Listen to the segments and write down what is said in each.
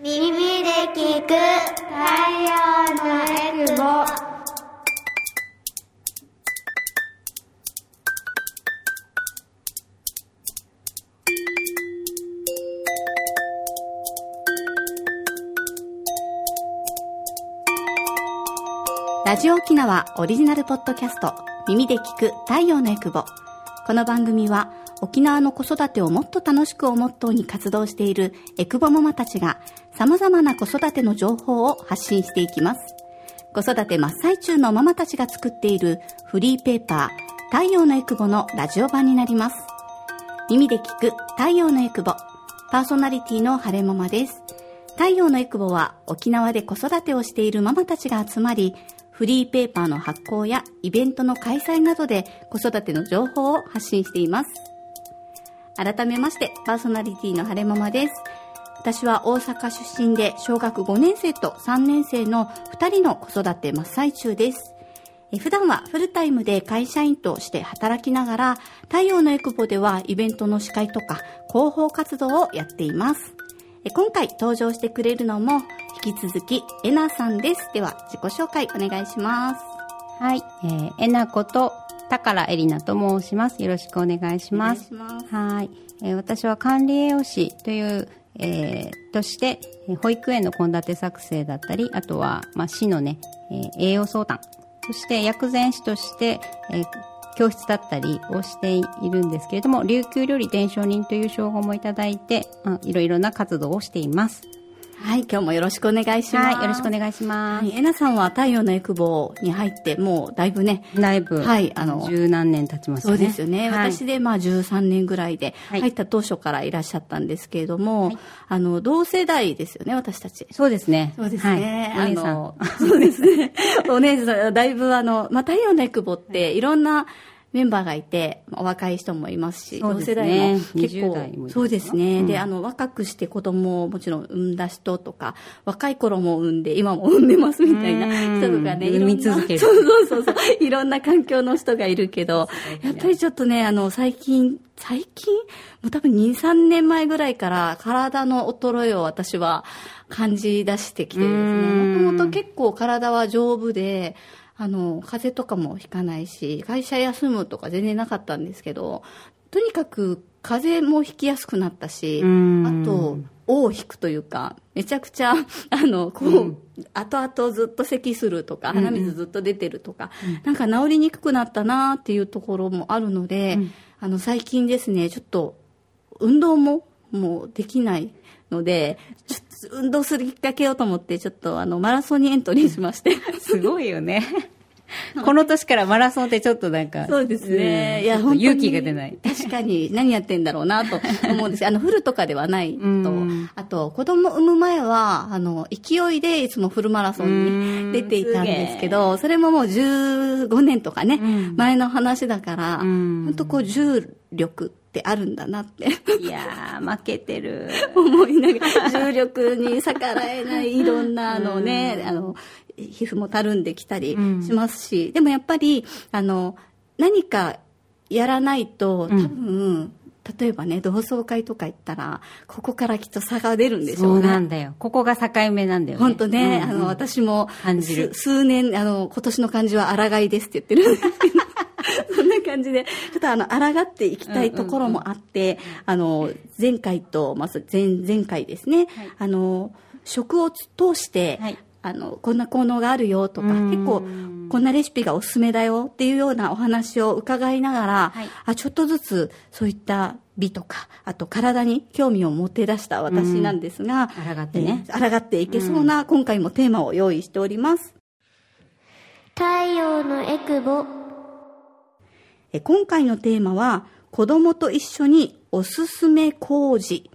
耳で聞く太陽のエクボラジオ沖縄オリジナルポッドキャスト耳で聞く太陽のエクボこの番組は沖縄の子育てをもっと楽しくをモットーに活動しているエクボママたちが様々な子育ての情報を発信していきます子育て真っ最中のママたちが作っているフリーペーパー太陽のエクボのラジオ版になります耳で聞く太陽のエクボパーソナリティの晴れママです太陽のエクボは沖縄で子育てをしているママたちが集まりフリーペーパーの発行やイベントの開催などで子育ての情報を発信しています。改めまして、パーソナリティの晴れママです。私は大阪出身で小学5年生と3年生の2人の子育て真っ最中です。え普段はフルタイムで会社員として働きながら、太陽のエクボではイベントの司会とか広報活動をやっています。え今回登場してくれるのも引き続きえなさんです。では自己紹介お願いします。はい、えー、えなこと宝えりなと申します。よろしくお願いします。いしますはい、えー私は管理栄養士という、えーとして、保育園の献立作成だったり、あとは、まあ、市のね、えー栄養相談、そして薬膳師として、えー教室だったりをしているんですけれども、琉球料理伝承人という称号もいただいて、あいろいろな活動をしています。はい、今日もよろしくお願いします。はい、よろしくお願いします。はい、えなさんは太陽のエクボに入ってもうだいぶね、だいぶ、はいあの十何年経ちますそね。うですよね。はい私でまあ13年ぐらいではい入った当初からいらっしゃったんですけれども、あの、同世代ですよね、私たち。そうですね。そうですね。はい、お姉さん。あの、そうですね。お姉さん、だいぶあの、まあ、太陽のエクボっていろんなメンバーがいて、まあお若い人もいますし、そうですね。同世代も結20代もい構、そうですね。うん。で、あの、若くして子供をもちろん産んだ人とか、若い頃も産んで、今も産んでますみたいな人とかね、産み続ける。そうそうそういろんな環境の人がいるけど、やっぱりちょっとね、あの、最近、最近？もう多分2、3年前ぐらいから体の衰えを私は感じ出してきてですね、うん。もともと結構体は丈夫で、あの、風邪とかもひかないし、会社休むとか全然なかったんですけど、とにかく風邪もひきやすくなったし、うん。あと、尾を引くというか、めちゃくちゃ、あの、こう、後々ずっと咳するとか、鼻水ずっと出てるとか、なんか治りにくくなったなっていうところもあるので、あの、最近ですね、ちょっと、運動ももうできないので、ちょっと運動するきっかけをと思って、ちょっとあの、マラソンにエントリーしまして。すごいよね。この年からマラソンってちょっとなんか。そうですね。いや、勇気が出ない。確かに、何やってんだろうなと思うんですあの、フルとかではないとうん。あと、子供産む前は、あの、勢いでいつもフルマラソンに出ていたんですけど、それももう15年とかね、うん前の話だから、ん本当こう、重力ってあるんだなって。いやー、負けてる。思いながら、重力に逆らえないいろんなあのね、あの、皮膚もたるんできたりしますし、でもやっぱり、あの、何かやらないと、多分、例えばね、同窓会とか行ったら、ここからきっと差が出るんでしょそううね。なんだよ。ここが境目なんだよね。本当ね、うんあの、私も、数年、あの、今年の漢字は抗いですって言ってるんですけど、感じで、ちょっとあの、抗っていきたいところもあって、あの、前回と、まず前、前回ですね、あの、食を通して、はい。あの、こんな効能があるよとか、うん。結構、こんなレシピがおすすめだよっていうようなお話を伺いながら、はい。あちょっとずつそういった美とか、あと体に興味を持て出した私なんですが、抗って。ねえー抗っていけそうな、今回もテーマを用意しております。太陽のエクボえー今回のテーマは、子供と一緒におすすめ麹。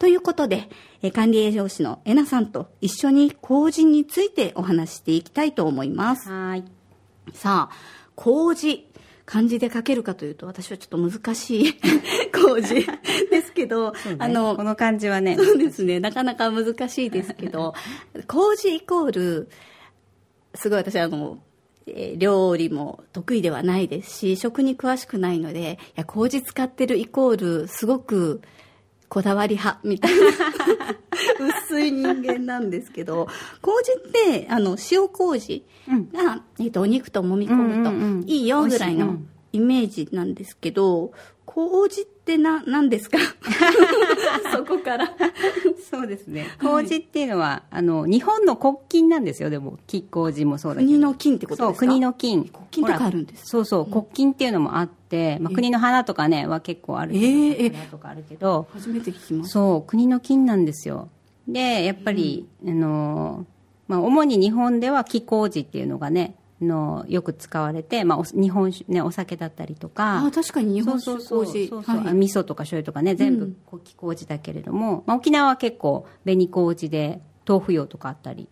ということで、えー管理栄養士のえなさんと一緒に麹についてお話ししていきたいと思います。はーい。さあ、麹。漢字で書けるかというと、私はちょっと難しい 麹ですけど、ねあのこ、の感じはね。そうですね、なかなか難しいですけど、麹イコール、すごい私あの、えー料理も得意ではないですし、食に詳しくないので、いや、麹使ってるイコール、すごくこだわり派みたいな 薄い人間なんですけど麹ってあの塩麹が、えっとお肉と揉み込むうんうんうんといいよぐらいの美味しい。うんイメージなんですけど麹ってな何ですか？そこから。そうですね。麹っていうのは、あの日本の国金なんですよ。でも木麹もそうだけど。国の金ってことですか？そう国の金。国金とかあるんですそうそう国金っていうのもあって、まあ、国の花とかねは結構あるけど、えーとかあるけど初めて聞きます。そう国の金なんですよ。でやっぱり、あのまあ、主に日本では木麹っていうのがねのよく使われて、まあ、お日本酒、ね、お酒だったりとか。あ確かに日本酒麹そうそう、はい。あ味噌とか醤油とかね全部こう木麹だけれども、まあ、沖縄は結構紅麹で豆腐用とかあったり、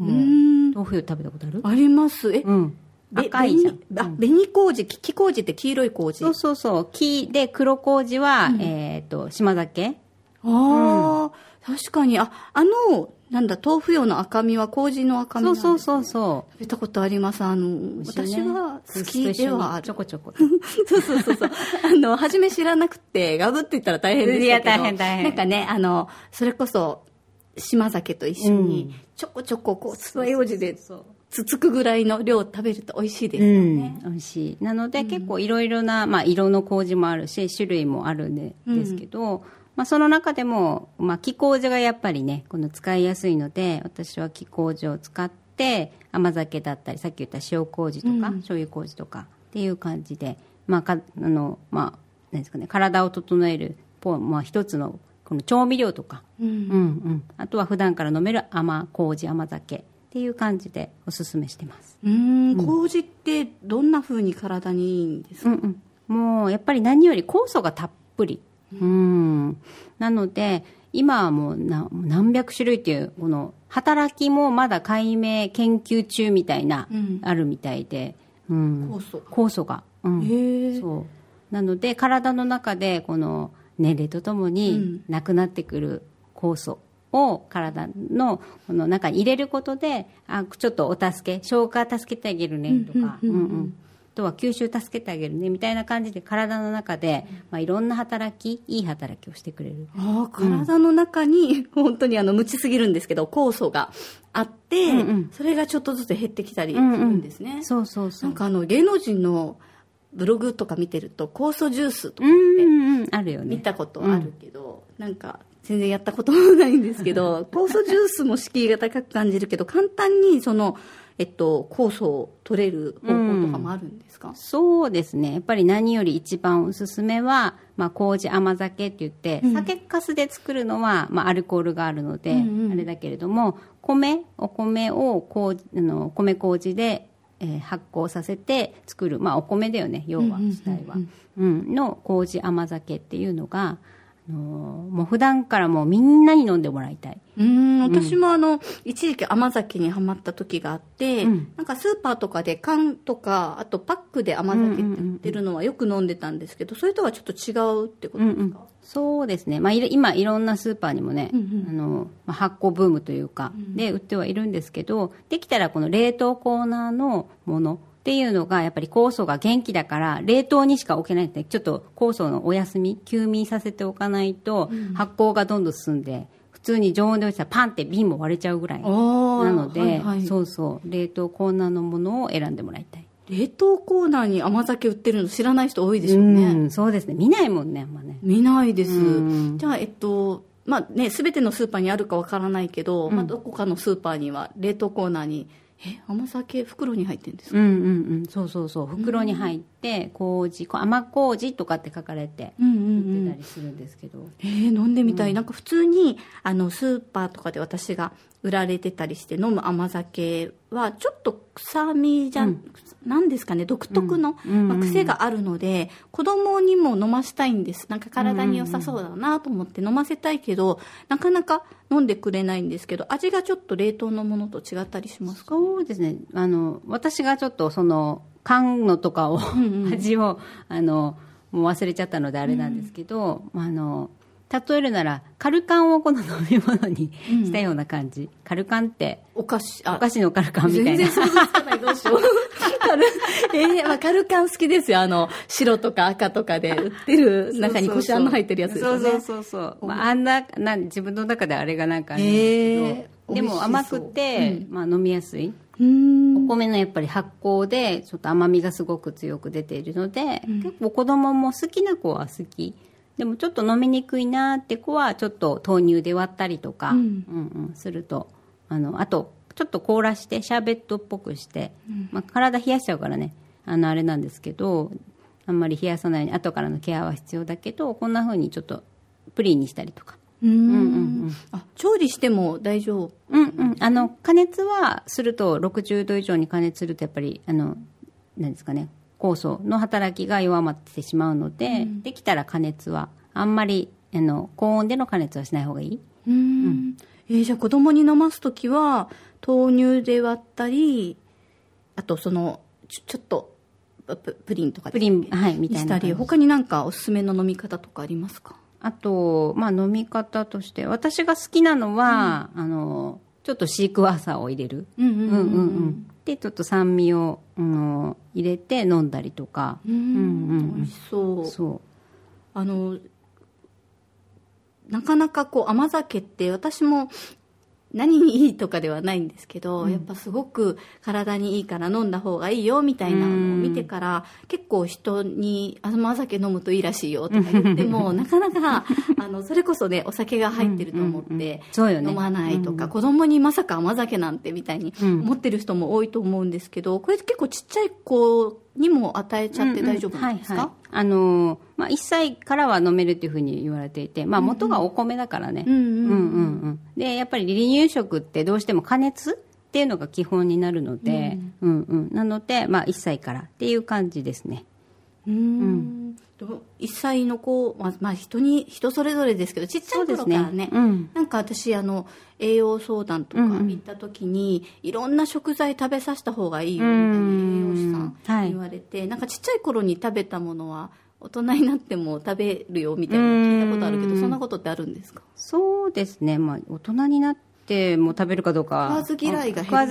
うーん。豆腐用食べたことある？あります。え、うん。べ赤いじゃん。紅あ紅麹木麹って黄色い麹？そうそうそう。木で黒麹は、えっ、と島酒。ああ、確かに。ああのなんだ豆腐用の赤身は麹の赤身なそうそうそうそう。食べたことあります。あの私は好きではある。ちょこちょこ。そうそうそうそう。あの、初め知らなくて、ガブって言ったら大変でしたけど。いや大変大変。なんかね、あの、それこそ、島酒と一緒に、ちょこちょこ、こう、つまようじでそうつつくぐらいの量食べると美味しいですうよね。ん、美味しい。なので、結構いろいろな、まあ、色の麹もあるし種類もあるんでですけど、まあ、その中でも、まあ、木麹がやっぱりねこの使いやすいので私は木麹を使って甘酒だったりさっき言った塩麹とか、醤油麹とかっていう感じで、まあかあのまあ何ですかね、体を整えるポ、まあ、一つのこの調味料とか、うん。うんうん、あとは普段から飲める甘麹甘酒っていう感じでおすすめしてます。うーん、麹ってどんな風に体にいいんですか、うんうん、もうやっぱり何より酵素がたっぷり、うん、なので今はもうな何百種類っていうこの働きもまだ解明研究中みたいな、うん。あるみたいで、うん、酵素酵素が、うん。へえ。そう。なので体の中でこの年齢とともになくなってくる酵素を体のこの中に入れることであちょっとお助け消化助けてあげるねとか、うんうんうんうん。うんうん。あとは吸収助けてあげるねみたいな感じで体の中で、まあ、いろんな働きいい働きをしてくれる。ああ体の中に、本当にあの無知すぎるんですけど酵素があって、うんうん。それがちょっとずつ減ってきたりするんですね、そうそうそう。んなかあの芸能人のブログとか見てると酵素ジュースとかうってんうん。あるよね。見たことあるけど、なんか全然やったこともないんですけど 酵素ジュースも敷居が高く感じるけど簡単にその、えっと、酵素を取れる方法とかもあるんですか、そうですね。やっぱり何より一番おすすめは、まあ、麹甘酒って言って、酒粕で作るのは、まあ、アルコールがあるので、うんうん。あれだけれども米お米を麹あの米麹で、えー発酵させて作る、まあ、お米だよね要は主体は、うん。の麹甘酒っていうのが、あのーもう普段からもうみんなに飲んでもらいたい。うーん。私もあの一時期甘酒にはまった時があって、うん。なんかスーパーとかで缶とかあとパックで甘酒って売ってるのはよく飲んでたんですけどそれとはちょっと違うってことですか、そうですね、まあ、今いろんなスーパーにもね、あのまあ、発酵ブームというか、で売ってはいるんですけどできたらこの冷凍コーナーのものっていうのがやっぱり酵素が元気だから冷凍にしか置けないんでちょっと酵素のお休み休眠させておかないと、発酵がどんどん進んで普通に常温で置いたらパンって瓶も割れちゃうぐらいなので、はいはい。そうそう。冷凍コーナーのものを選んでもらいたい。冷凍コーナーに甘酒売ってるの知らない人多いでしょうね、うんそうですね。見ないもんねあんまね。見ないです、うん。じゃあえっとまあね全てのスーパーにあるかわからないけど、まあ、どこかのスーパーには冷凍コーナーにえ甘酒袋に入ってるんですか、うんうんうん。そうそうそう。袋に入って麹こう甘麹とかって書かれてうんうんう売んってたりするんですけど、えー飲んでみたい、なんか普通にあのスーパーとかで私が売られてたりして飲む甘酒はちょっと臭みじゃん、なんですかね独特の、うん。うん。うんまあ癖があるので子供にも飲ませたいんです。なんか体に良さそうだなと思って飲ませたいけどなかなか飲んでくれないんですけど味がちょっと冷凍のものと違ったりしますか？そうですね。あの私がちょっとその缶のとかを、味をあのもう忘れちゃったのであれなんですけど、あの例えるならカルカンをこの飲み物にしたような感じ、カルカンってお菓子、お菓子のカルカンみたいな。全然想像つかない、どうしよう。えーまあ、カルカン好きですよ。あの、白とか赤とかで 売ってる中にこしあんの入ってるやつですよね。そうそうそうそう、まあ、あんななん自分の中であれがなんかあるんへですーけどでも甘くて、まあ、飲みやすい。お米のやっぱり発酵でちょっと甘みがすごく強く出ているので、結構子供も好きな子は好きでもちょっと飲みにくいなって子はちょっと豆乳で割ったりとか、うん。うんうんするとあのあとちょっと凍らしてシャーベットっぽくして、まあ、体冷やしちゃうからね。あのあれなんですけどあんまり冷やさないように後からのケアは必要だけどこんな風にちょっとプリンにしたりとか。うーん。あ、調理しても大丈夫？うんうん、あの加熱はすると60度以上に加熱するとやっぱりあのなんですかね酵素の働きが弱まってしまうので、できたら加熱はあんまりあの高温での加熱はしない方がいい。うーん。えーじゃあ子供に飲ますときは、豆乳で割ったり、あとその、ちょちょっと、ププリンとかプリンはいみたいなしたり、他になんかおすすめの飲み方とかありますか？あと、まあ、飲み方として私が好きなのは、あのちょっとシークワーサーを入れる。うんうん。うんうんうんでちょっと酸味を、うん、入れて飲んだりとか、うんうん美味しそう。そあの、なかなかこう甘酒って私も何にいいとかではないんですけど、やっぱすごく体にいいから飲んだ方がいいよみたいなのを見てから、結構人に甘酒飲むといいらしいよとか言っても、なかなか、あの、それこそね、お酒が入ってると思って、うんうん。うんそうよね。飲まないとか、子供にまさか甘酒なんてみたいに思ってる人も多いと思うんですけど、これ結構ちっちゃい子にも与えちゃって大丈夫なんですか、はいはい。あのーまあ、1歳からは飲めるっていうふうに言われていて、まあ、元がお米だからね、うんうんうん。うんうんうん。でやっぱり離乳食ってどうしても加熱っていうのが基本になるので、うん。うんなので、まあ、1歳からっていう感じですね。うーん。と1歳の子、まあ、まあ人に人それぞれですけどちっちゃい頃からねうん。なんか私あの栄養相談とか行った時に、いろんな食材食べさせた方がいいよみた栄養士さんはい。言われて、なんかちっちゃい頃に食べたものは大人になっても食べるよみたいなの聞いたことあるけどそんなことってあるんですか？そうですね、まあ、大人になっても食べるかどうか。食わず嫌いが減る食わ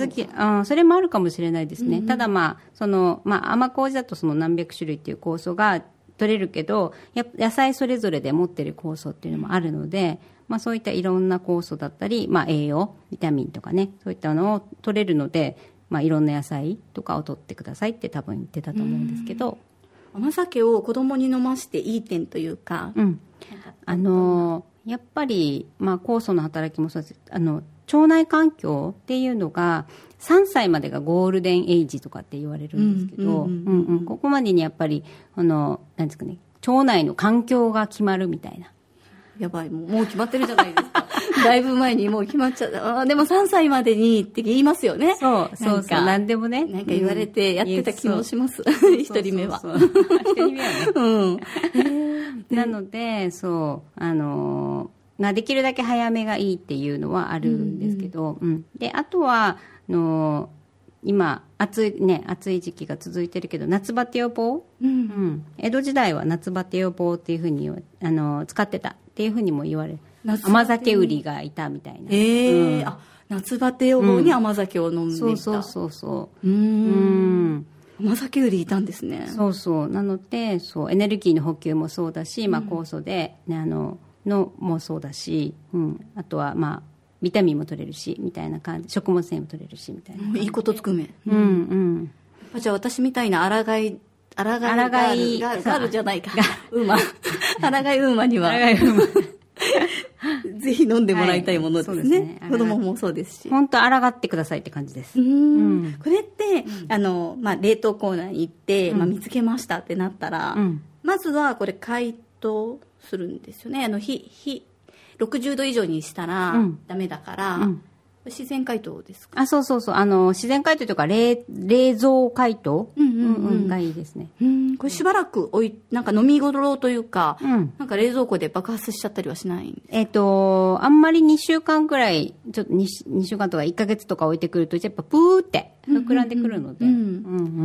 ずそれもあるかもしれないですね、ただまあその、まあ、甘麹だとその何百種類っていう酵素が取れるけどや野菜それぞれで持ってる酵素っていうのもあるので、まあ、そういったいろんな酵素だったり、まあ、栄養ビタミンとかねそういったのを取れるので、まあ、いろんな野菜とかを取ってくださいって多分言ってたと思うんですけど、甘酒を子供に飲ましていい点というか、うん、あのやっぱり、まあ、酵素の働きもそうです。あの腸内環境っていうのが3歳までがゴールデンエイジとかって言われるんですけど、ここまでにやっぱりあのなんですかね腸内の環境が決まるみたいなやばい、もう決まってるじゃないですか。だいぶ前にもう決まっちゃった。あーでも3歳までにって言いますよね。そうそうそうなんか何でもねなんか言われてやってた気もします。うん一人目は。一人目はねうん。なのでそうあのなできるだけ早めがいいっていうのはあるんですけど、うんであとはあの今暑いね暑い時期が続いてるけど夏バテ予防、うん。うん。江戸時代は夏バテ予防っていうふうにあの使ってたっていうふうにも言われ甘酒売りがいたみたいな、ええあ、夏バテ予防に甘酒を飲んでいた。そうそうそうそう。う。ううん。ん甘酒売りいたんですね。そうそう。なのでそうエネルギーの補給もそうだし、まあ、酵素で、ね、あののもそうだし、うん、あとはまあビタミンも取れるしみたいな感じ食物繊維も取れるしみたいな、いいことつくめ。うんうん。あじゃあ私みたいな抗い、抗いガ抗ーいルガールじゃないか。ウーマン。抗いウーマンには、ぜひ飲んでもらいたいものですはいねね。子供もそうですし。本当抗ってくださいって感じです、うん。これって、あの、まあ、冷凍コーナーに行って、まあ、見つけましたってなったら、うん。まずはこれ解凍するんですよね。あの、火、火、60度以上にしたらうん。ダメだから、うん。自然解凍ですか？あそうそうそう。あの自然解凍というか冷冷蔵解凍、うんうんうん。がいいですね。うん、これしばらく置い、なんか飲み頃というか、うん。なんか冷蔵庫で爆発しちゃったりはしないんですえっ、と、あんまり2週間くらい、ちょっと 2, 2週間とか1ヶ月とか置いてくると、やっぱプーって膨らんでくるので、うんうんう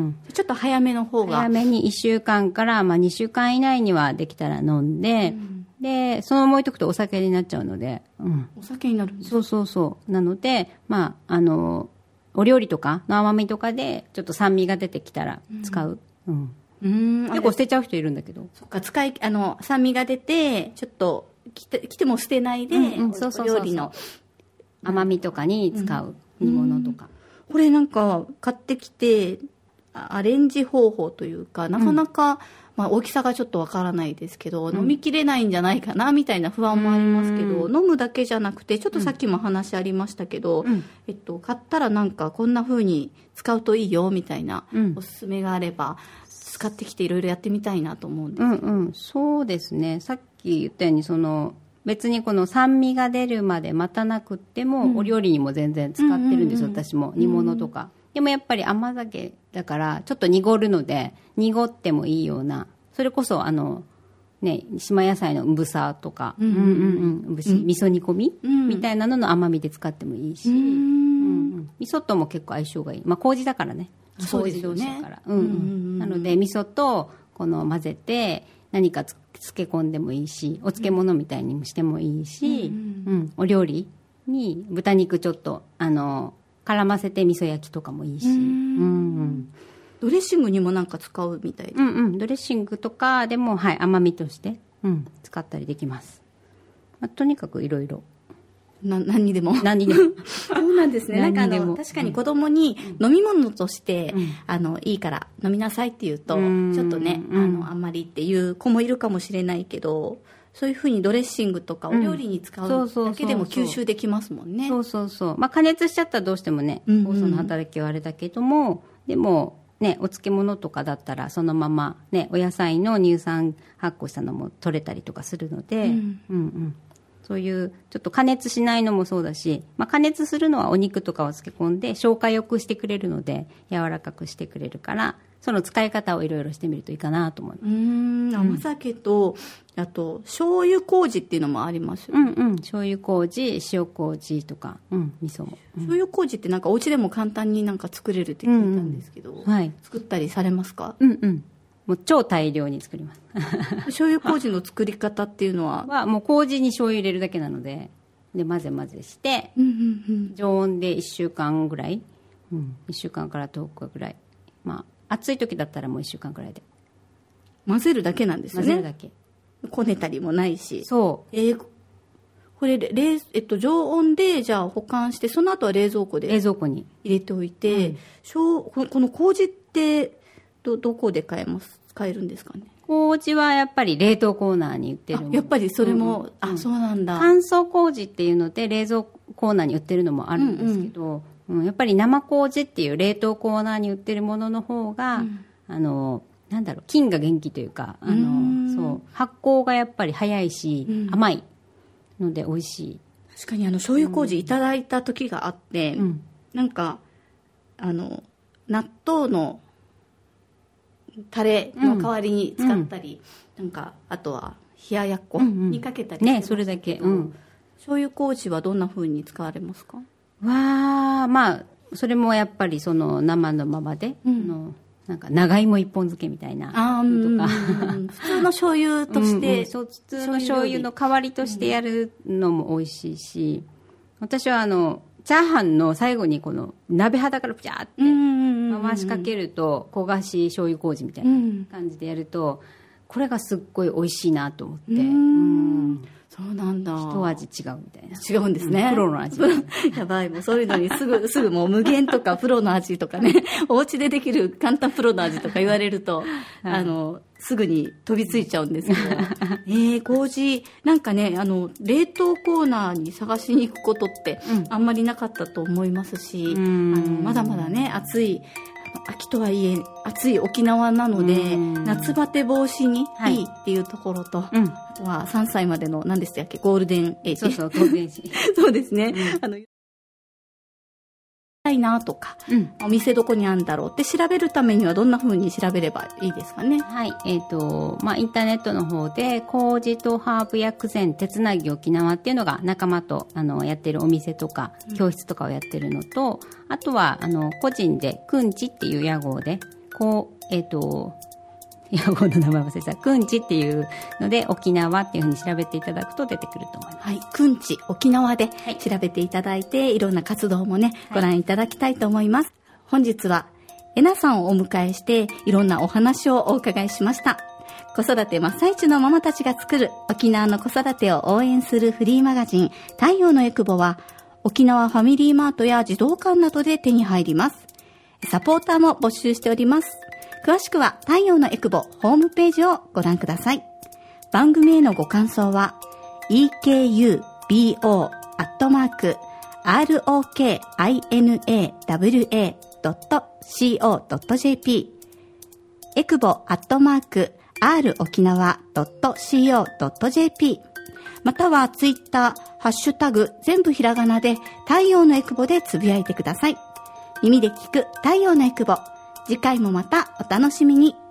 ん。ちょっと早めの方が。早めに1週間から、まあ、2週間以内にはできたら飲んで、でそのまま置いとくとお酒になっちゃうので、うん、お酒になるそうそうそう。なのでまああのお料理とかの甘みとかでちょっと酸味が出てきたら使う、うん。うーん。結構捨てちゃう人いるんだけど。そっか使いあの酸味が出てちょっと来て来ても捨てないで、うんうん。そうそうそうそう。お料理の。甘みとかに使う煮物とか、これなんか買ってきてあアレンジ方法というかなかなか、まあ、大きさがちょっとわからないですけど、飲みきれないんじゃないかなみたいな不安もありますけど、飲むだけじゃなくてちょっとさっきも話ありましたけど、うん。えっと、買ったらなんかこんな風に使うといいよみたいなうん。おすすめがあれば使ってきていろいろやってみたいなと思うんですうんうん。そうですね。さっき言ったようにその別にこの酸味が出るまで待たなくっても、お料理にも全然使ってるんです私も煮物とか、でもやっぱり甘酒だからちょっと濁るので濁ってもいいようなそれこそあのね島野菜のうぶさとか、うんうんうん。味噌煮込み、うん。みたいなのの甘みで使ってもいいし、うーん味噌とも結構相性がいい、まあ、麹だからね。麹同士だから、うんうん。なので味噌とこの混ぜて何かつ漬け込んでもいいしお漬物みたいにもしてもいいし、うんお料理に豚肉ちょっとあの絡ませて味噌焼きとかもいいし、うん。うんドレッシングにもなんか使うみたいでうんうん、ドレッシングとかでも、はい、甘みとして、うん、使ったりできます、まあ、とにかくいろいろな何にでも。何にでも。そうなんですね。なんかあの、確かに子供に飲み物として、うん。あの、いいから飲みなさいって言うと、うん。ちょっとね、あうん。の、あんまりっていう子もいるかもしれないけど、そういうふうにドレッシングとかお料理に使そうだけでも吸収できますもんね。そうそうそう。まあ、加熱しちゃったらどうしてもね、うんうん。酵素の働きはあれだけども、でも、ね、お漬物とかだったら、そのまま、ね、お野菜の乳酸発酵したのも取れたりとかするので、うん。うんうんそういう、ちょっと加熱しないのもそうだし、まあ、加熱するのはお肉とかを漬け込んで、消化よくしてくれるので、柔らかくしてくれるから、その使い方をいろいろしてみるといいかなと思います。うーん、甘酒と、あと、醤油麹っていうのもあります？よね。うんうん。醤油麹、塩麹とか、うん、味噌も。醤油麹ってなんかお家でも簡単になんか作れるって聞いたんですけど、はい。作ったりされますか？うんうん。もう超大量に作ります。醤油麹の作り方っていうのは、はもう麹に醤油入れるだけなのでで混ぜ混ぜしてうんうんうん。常温で1週間ぐらい、うん、1週間から10日ぐらいまあ暑い時だったらもう1週間ぐらいで混ぜるだけなんですよね。混ぜるだけ、こねたりもないし。そえーこれ、冷、えっと、常温で、じゃあ保管して、その後は冷蔵庫う冷で蔵庫に入れておいて、しょうここの麹って、ど、どこで買えます？買えるんですかね？麹はやっぱり冷凍コーナーに売ってるやっぱりそれも、うんあ、そうなんだ。乾燥麹っていうので冷蔵コーナーに売ってるのもあるんですけど、うんやっぱり生麹っていう冷凍コーナーに売ってるものの方が、あのなんだろう菌が元気というかあのそう発酵がやっぱり早いし、甘いので美味しい、確かにあの、醤油麹いただいた時があって、うん。なんか、あの、納豆のタレの代わりに使ったり、なんか、あとは、冷ややっこうんうん。にかけたりしてましたねそれだけ。うん。醤油麹はどんな風に使われますか？わあまあそれもやっぱりその生のままで、うん。あのなんか長芋一本漬けみたいな。とか、うん。普通の醤油としうんうてん普通の醤油の代わりとしてやるのも美味しいし、私はあのチャーハンの最後にこの鍋肌からピャーって回しかけると焦がし醤油麹みたいな感じでやるとこれがすっごい美味しいなと思って、うん。うんそうなんだ。一味違うみたいな。違うんですね、プロの味。やばいもうそういうのにすぐ すぐもう無限とかプロの味とかね お家でできる簡単プロの味とか言われると、あのすぐに飛びついちゃうんですけど。えー、麹なんかねあの冷凍コーナーに探しに行くことってあんまりなかったと思いますし、うん。あのまだまだね暑い秋とはいえ暑い沖縄なのでうん。夏バテ防止にはいいい。っていうところと、うん。あとは3歳までの何でしたっけゴールデンエイジそうそう当然し、そうですね。あの、たいなとか、うん。お店どこにあるんだろうって調べるためにはどんな風に調べればいいですかね。はい、えっ、と、まあ、インターネットの方で、麹とハーブ薬膳手つなぎ沖縄っていうのが仲間と、あの、やってるお店とか、教室とかをやってるのと、あとは、あの、個人で、くんちっていう屋号で、こう、えっ、と、野号の名前忘れた、くんちっていうので、沖縄っていうふうに調べていただくと出てくると思います。はい。くんち、沖縄ではい調べていただいて、いろんな活動もね、ご覧いただきたいと思います。本日は、えなさんをお迎えして、いろんなお話をお伺いしました。子育て真っ最中のママたちが作る沖縄の子育てを応援するフリーマガジン太陽のエクボは沖縄ファミリーマートや児童館などで手に入ります。サポーターも募集しております。詳しくは太陽のエクボホームページをご覧ください。番組へのご感想は ekubo.rokinawa.co.jp エクボアットマーク r 沖縄 .co.jp またはツイッター、ハッシュタグ、全部ひらがなで太陽のエクボでつぶやいてください。耳で聞く太陽のエクボ。次回もまたお楽しみに。